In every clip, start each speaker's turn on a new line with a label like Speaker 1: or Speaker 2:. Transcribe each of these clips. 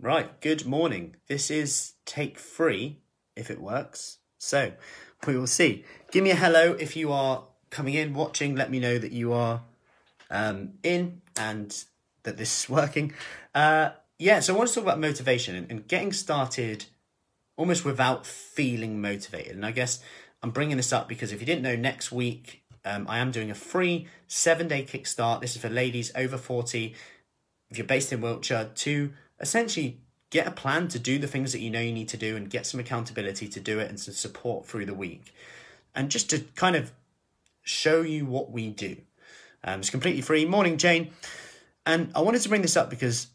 Speaker 1: Right, good morning. This is take three, if it works. So, we will see. Give me a hello if you are coming in, watching. Let me know that you are um, in and that this is working. Uh, yeah, so I want to talk about motivation and, and getting started almost without feeling motivated. And I guess I'm bringing this up because if you didn't know, next week um, I am doing a free seven day kickstart. This is for ladies over 40. If you're based in Wiltshire, to essentially get a plan to do the things that you know you need to do and get some accountability to do it and some support through the week. And just to kind of show you what we do. Um, it's completely free. Morning, Jane. And I wanted to bring this up because,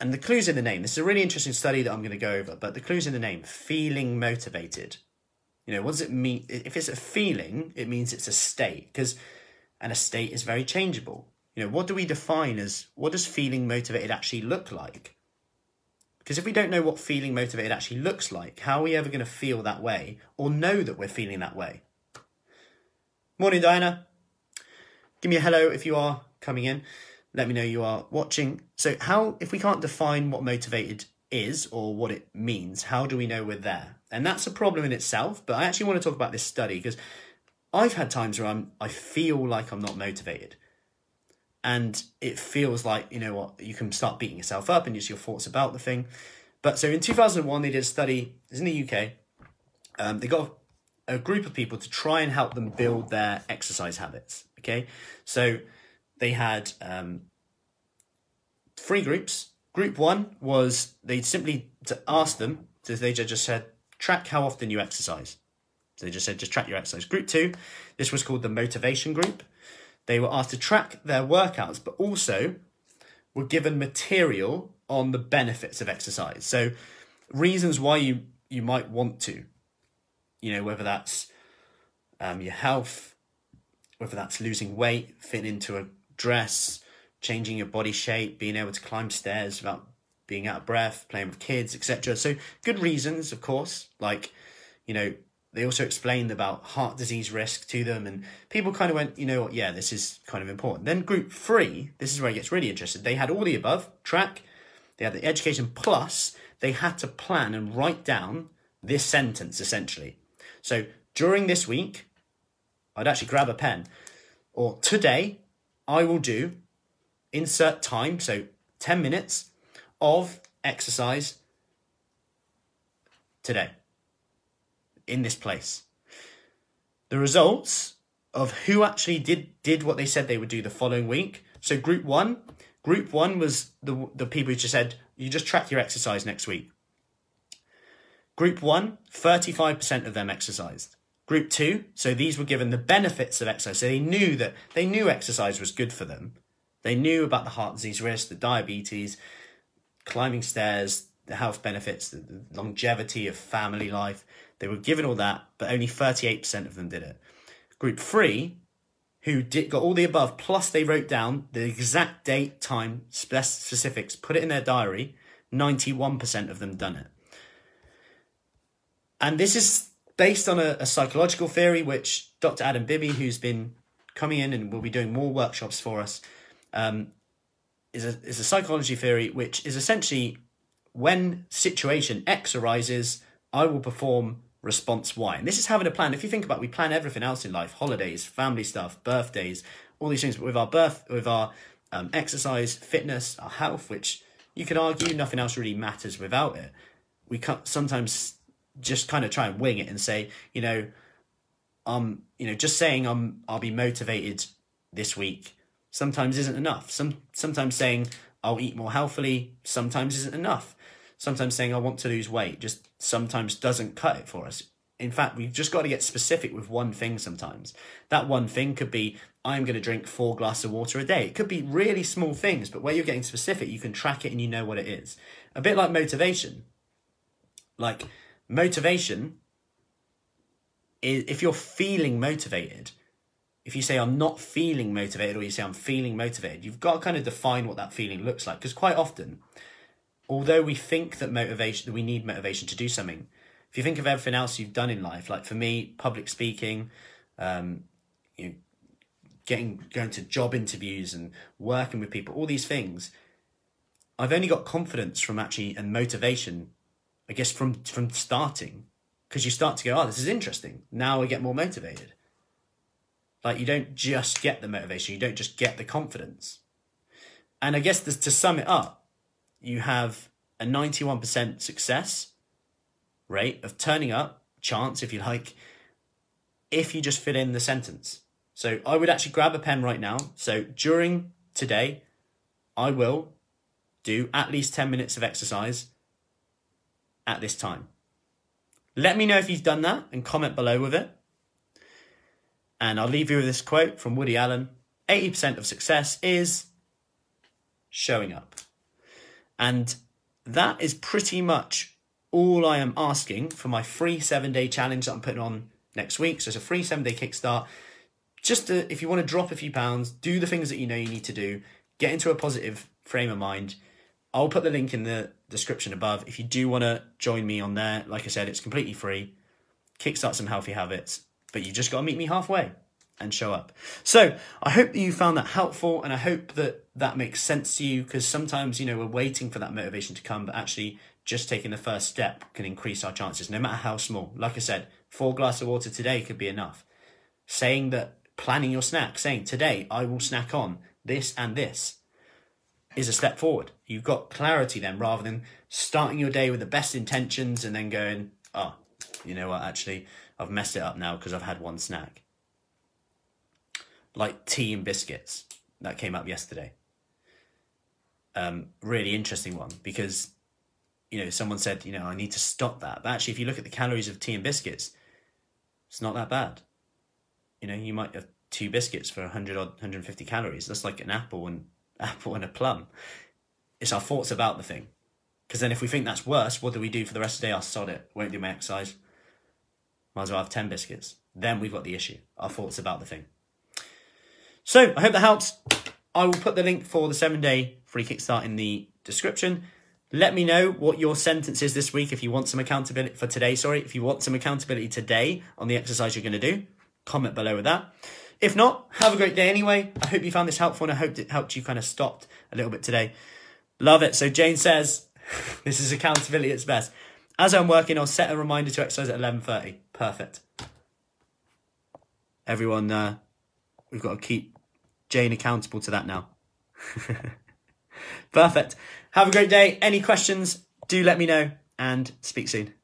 Speaker 1: and the clue's in the name. This is a really interesting study that I'm going to go over, but the clue's in the name feeling motivated. You know, what does it mean? If it's a feeling, it means it's a state, because, and a state is very changeable. You know, what do we define as, what does feeling motivated actually look like? Because if we don't know what feeling motivated actually looks like, how are we ever going to feel that way or know that we're feeling that way? Morning, Diana. Give me a hello if you are coming in. Let me know you are watching. So, how, if we can't define what motivated is or what it means, how do we know we're there? And that's a problem in itself. But I actually want to talk about this study because I've had times where I'm, I feel like I'm not motivated and it feels like you know what you can start beating yourself up and just your thoughts about the thing. But so in 2001 they did a study it's in the uk um, they got a group of people to try and help them build their exercise habits okay? So they had um, three groups. Group one was they simply to ask them so they just said track how often you exercise. So they just said just track your exercise. Group two this was called the motivation group they were asked to track their workouts, but also were given material on the benefits of exercise. So, reasons why you, you might want to, you know, whether that's um, your health, whether that's losing weight, fitting into a dress, changing your body shape, being able to climb stairs without being out of breath, playing with kids, etc. So, good reasons, of course, like, you know, they also explained about heart disease risk to them, and people kind of went, you know what, yeah, this is kind of important. Then group three, this is where it gets really interesting. They had all the above track, they had the education plus, they had to plan and write down this sentence essentially. So during this week, I'd actually grab a pen, or today, I will do insert time, so 10 minutes of exercise today in this place. The results of who actually did did what they said they would do the following week. So group one, group one was the the people who just said you just track your exercise next week. Group one, 35% of them exercised. Group two, so these were given the benefits of exercise. So they knew that they knew exercise was good for them. They knew about the heart disease risk, the diabetes, climbing stairs, the health benefits, the, longevity of family life. They were given all that, but only 38% of them did it. Group three, who did, got all the above, plus they wrote down the exact date, time, specifics, put it in their diary, 91% of them done it. And this is based on a, a psychological theory, which Dr. Adam Bibby, who's been coming in and will be doing more workshops for us, um, is, a, is a psychology theory which is essentially when situation X arises, I will perform response Y. And this is having a plan. If you think about it, we plan everything else in life, holidays, family stuff, birthdays, all these things, but with our birth, with our um, exercise, fitness, our health, which you could argue nothing else really matters without it. We can't sometimes just kind of try and wing it and say, you know, um, you know, just saying I'm I'll be motivated this week sometimes isn't enough. Some sometimes saying I'll eat more healthily sometimes isn't enough. Sometimes saying I want to lose weight just sometimes doesn't cut it for us. In fact, we've just got to get specific with one thing sometimes. That one thing could be I'm going to drink four glasses of water a day. It could be really small things, but where you're getting specific, you can track it and you know what it is. A bit like motivation. Like motivation is if you're feeling motivated, if you say I'm not feeling motivated or you say I'm feeling motivated, you've got to kind of define what that feeling looks like because quite often although we think that motivation that we need motivation to do something if you think of everything else you've done in life like for me public speaking um, you know, getting going to job interviews and working with people all these things I've only got confidence from actually and motivation, I guess from from starting, because you start to go, oh, this is interesting. Now I get more motivated. Like you don't just get the motivation, you don't just get the confidence. And I guess this, to sum it up, you have a 91% success rate of turning up, chance if you like, if you just fit in the sentence. So I would actually grab a pen right now. So during today, I will do at least 10 minutes of exercise at this time. Let me know if you've done that and comment below with it. And I'll leave you with this quote from Woody Allen 80% of success is showing up. And that is pretty much all I am asking for my free seven day challenge that I'm putting on next week. So it's a free seven day kickstart. Just to, if you want to drop a few pounds, do the things that you know you need to do, get into a positive frame of mind. I'll put the link in the description above. If you do want to join me on there, like I said, it's completely free. Kickstart some healthy habits, but you just got to meet me halfway and show up. So I hope that you found that helpful, and I hope that that makes sense to you because sometimes you know we're waiting for that motivation to come, but actually just taking the first step can increase our chances, no matter how small. Like I said, four glasses of water today could be enough. Saying that, planning your snack, saying today I will snack on this and this is a step forward. You've got clarity then rather than starting your day with the best intentions and then going, oh, you know what, actually, I've messed it up now because I've had one snack like tea and biscuits that came up yesterday. Um, really interesting one because you know someone said you know I need to stop that, but actually if you look at the calories of tea and biscuits, it's not that bad. You know you might have two biscuits for 100 or 150 calories. That's like an apple and apple and a plum. It's our thoughts about the thing. Because then if we think that's worse, what do we do for the rest of the day? I'll sod it. Won't do my exercise. Might as well have 10 biscuits. Then we've got the issue. Our thoughts about the thing. So I hope that helps. I will put the link for the seven day free kickstart in the description. Let me know what your sentence is this week if you want some accountability for today. Sorry, if you want some accountability today on the exercise you're going to do, comment below with that. If not, have a great day anyway. I hope you found this helpful and I hope it helped you kind of stopped a little bit today. Love it. So Jane says, this is accountability at its best. As I'm working, I'll set a reminder to exercise at 11.30. Perfect. Everyone, uh, we've got to keep Jane accountable to that now. Perfect. Have a great day. Any questions, do let me know and speak soon.